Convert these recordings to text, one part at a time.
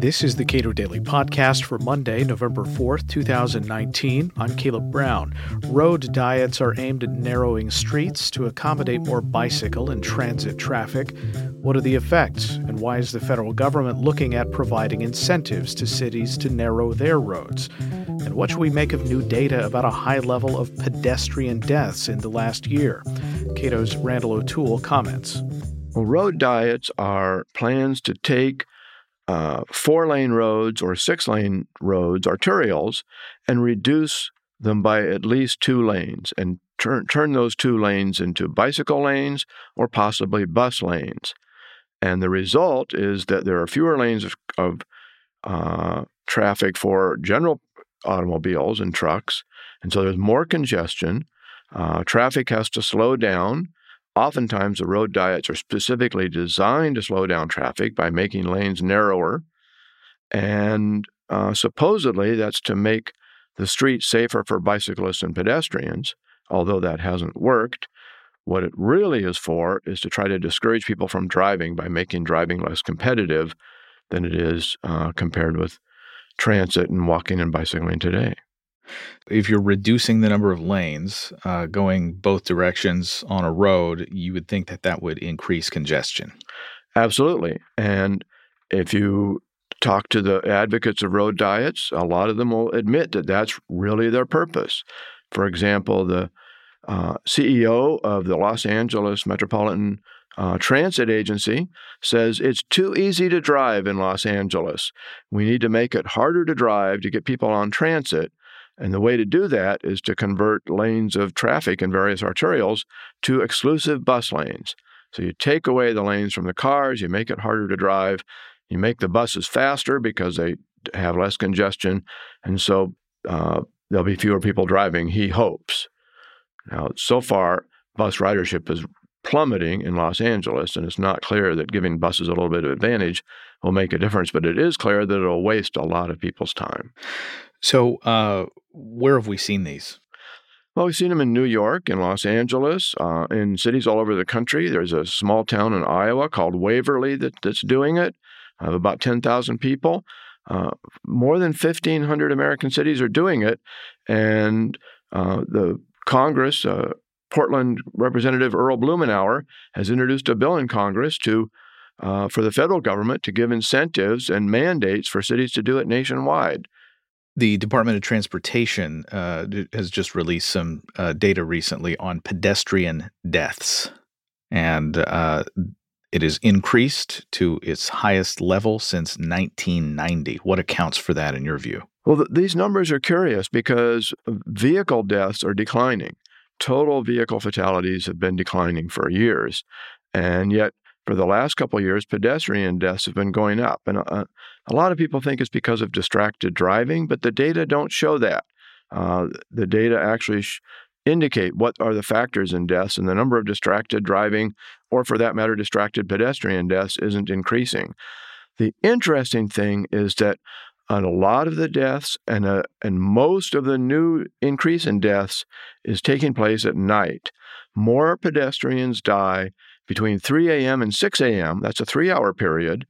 This is the Cato Daily Podcast for Monday, November 4th, 2019. I'm Caleb Brown. Road diets are aimed at narrowing streets to accommodate more bicycle and transit traffic. What are the effects, and why is the federal government looking at providing incentives to cities to narrow their roads? And what should we make of new data about a high level of pedestrian deaths in the last year? Cato's Randall O'Toole comments. Well, road diets are plans to take uh, four lane roads or six lane roads, arterials, and reduce them by at least two lanes and turn, turn those two lanes into bicycle lanes or possibly bus lanes. And the result is that there are fewer lanes of, of uh, traffic for general automobiles and trucks. And so there's more congestion. Uh, traffic has to slow down Oftentimes, the road diets are specifically designed to slow down traffic by making lanes narrower. And uh, supposedly, that's to make the streets safer for bicyclists and pedestrians, although that hasn't worked. What it really is for is to try to discourage people from driving by making driving less competitive than it is uh, compared with transit and walking and bicycling today. If you're reducing the number of lanes uh, going both directions on a road, you would think that that would increase congestion. Absolutely. And if you talk to the advocates of road diets, a lot of them will admit that that's really their purpose. For example, the uh, CEO of the Los Angeles Metropolitan uh, Transit Agency says it's too easy to drive in Los Angeles. We need to make it harder to drive to get people on transit and the way to do that is to convert lanes of traffic in various arterials to exclusive bus lanes. So you take away the lanes from the cars, you make it harder to drive, you make the buses faster because they have less congestion, and so uh, there'll be fewer people driving, he hopes. Now, so far, bus ridership is plummeting in Los Angeles, and it's not clear that giving buses a little bit of advantage will make a difference, but it is clear that it'll waste a lot of people's time. So, uh, where have we seen these? Well, we've seen them in New York, in Los Angeles, uh, in cities all over the country. There's a small town in Iowa called Waverly that, that's doing it, of about 10,000 people. Uh, more than 1,500 American cities are doing it. And uh, the Congress, uh, Portland Representative Earl Blumenauer, has introduced a bill in Congress to uh, for the federal government to give incentives and mandates for cities to do it nationwide. The Department of Transportation uh, has just released some uh, data recently on pedestrian deaths, and uh, it has increased to its highest level since 1990. What accounts for that in your view? Well, th- these numbers are curious because vehicle deaths are declining. Total vehicle fatalities have been declining for years, and yet for the last couple years, pedestrian deaths have been going up. And uh, a lot of people think it's because of distracted driving, but the data don't show that. Uh, the data actually sh- indicate what are the factors in deaths, and the number of distracted driving, or for that matter, distracted pedestrian deaths, isn't increasing. The interesting thing is that on a lot of the deaths and, uh, and most of the new increase in deaths is taking place at night. More pedestrians die between 3 a.m. and 6 a.m., that's a three hour period,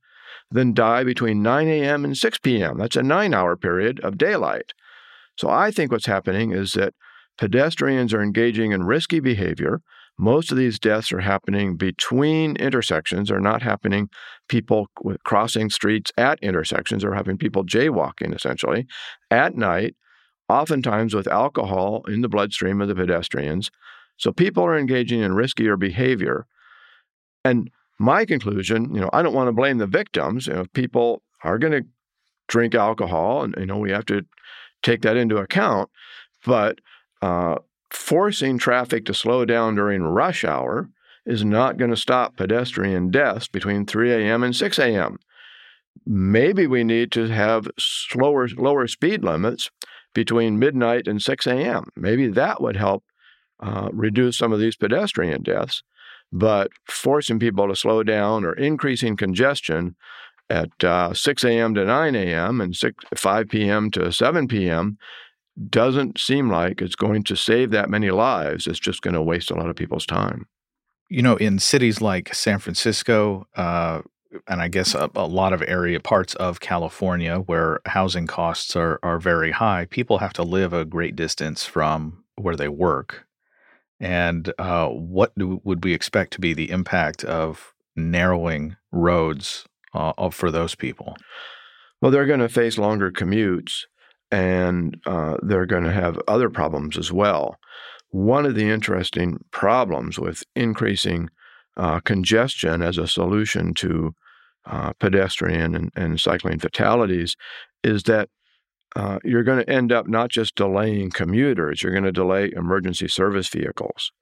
then die between 9 a.m. and 6 p.m., that's a nine hour period of daylight. So I think what's happening is that pedestrians are engaging in risky behavior. Most of these deaths are happening between intersections, are not happening people crossing streets at intersections, or having people jaywalking essentially at night, oftentimes with alcohol in the bloodstream of the pedestrians. So people are engaging in riskier behavior. And my conclusion, you know, I don't want to blame the victims. You know, people are going to drink alcohol, and you know, we have to take that into account. But uh, forcing traffic to slow down during rush hour is not going to stop pedestrian deaths between 3 a.m. and 6 a.m. Maybe we need to have slower, lower speed limits between midnight and 6 a.m. Maybe that would help uh, reduce some of these pedestrian deaths. But forcing people to slow down or increasing congestion at uh, 6 a.m. to 9 a.m. and 6, 5 p.m. to 7 p.m. doesn't seem like it's going to save that many lives. It's just going to waste a lot of people's time. You know, in cities like San Francisco, uh, and I guess a, a, lot of area parts of California where housing costs are are very high, people have to live a great distance from where they work. And uh, what do, would we expect to be the impact of narrowing roads uh, for those people? Well, they're going to face longer commutes, and uh, they're going to have other problems as well. One of the interesting problems with increasing uh, congestion as a solution to uh, pedestrian and, and, cycling fatalities is that uh, you're going to end up not just delaying commuters, you're going to delay emergency service vehicles.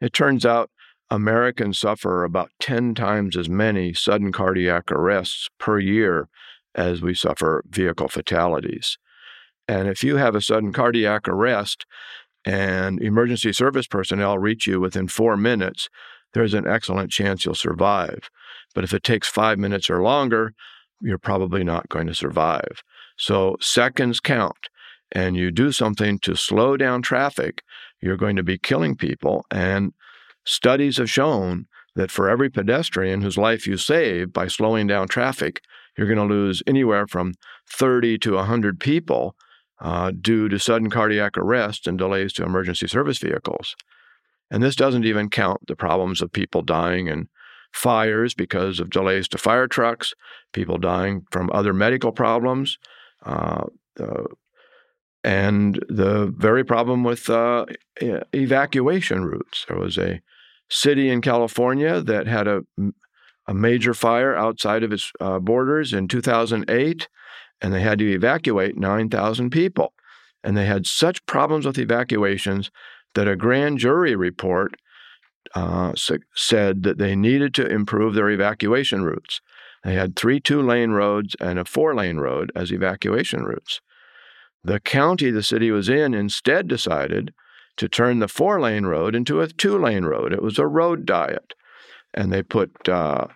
It turns out Americans suffer about 10 times as many sudden cardiac arrests per year as we suffer vehicle fatalities. And if you have a sudden cardiac arrest and emergency service personnel reach you within four minutes, there's an excellent chance you'll survive. But if it takes five minutes or longer, you're probably not going to survive. So seconds count, and you do something to slow down traffic, you're going to be killing people. And studies have shown that for every pedestrian whose life you save by slowing down traffic, you're going to lose anywhere from 30 to 100 people uh, due to sudden cardiac arrest and delays to emergency service vehicles. And this doesn't even count the problems of people dying in fires because of delays to fire trucks, people dying from other medical problems, uh, and the very problem with uh, evacuation routes. There was a city in California that had a, a major fire outside of its uh, borders in 2008 and they had to evacuate 9,000 people. And they had such problems with evacuations that a grand jury report uh, said that they needed to improve their evacuation routes. They had three two lane roads and a four lane road as evacuation routes. The county the city was in instead decided to turn the four lane road into a two lane road. It was a road diet. And they put uh,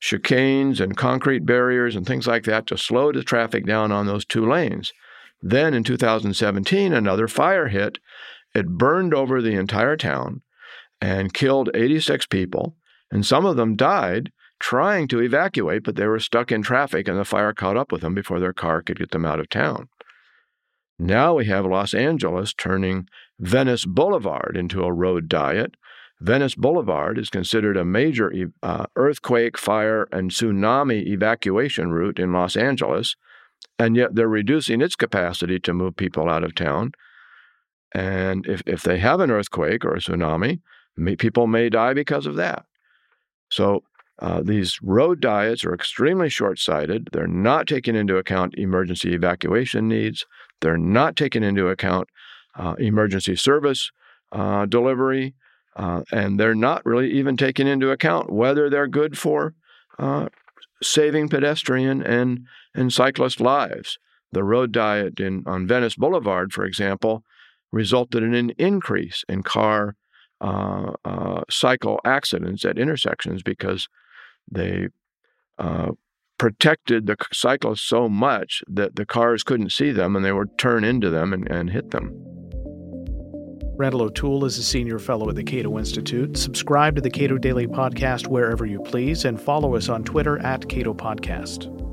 chicanes and concrete barriers and things like that to slow the traffic down on those two lanes. Then in 2017, another fire hit. It burned over the entire town and killed 86 people, and some of them died trying to evacuate, but they were stuck in traffic and the fire caught up with them before their car could get them out of town. Now we have Los Angeles turning Venice Boulevard into a road diet Venice Boulevard is considered a major uh, earthquake, fire, and tsunami evacuation route in Los Angeles, and yet they're reducing its capacity to move people out of town. And if, if they have an earthquake or a tsunami, people may die because of that. So uh, these road diets are extremely short sighted. They're not taking into account emergency evacuation needs, they're not taking into account uh, emergency service uh, delivery. Uh, and they're not really even taking into account whether they're good for uh, saving pedestrian and, and cyclist lives. The road diet in, on Venice Boulevard, for example, resulted in an increase in car uh, uh cycle accidents at intersections because they uh, protected the cyclists so much that the cars couldn't see them and they would turn into them and, and hit them. Randall O'Toole is a senior fellow at the Cato Institute. Subscribe to the Cato Daily Podcast wherever you please and follow us on Twitter at Cato Podcast.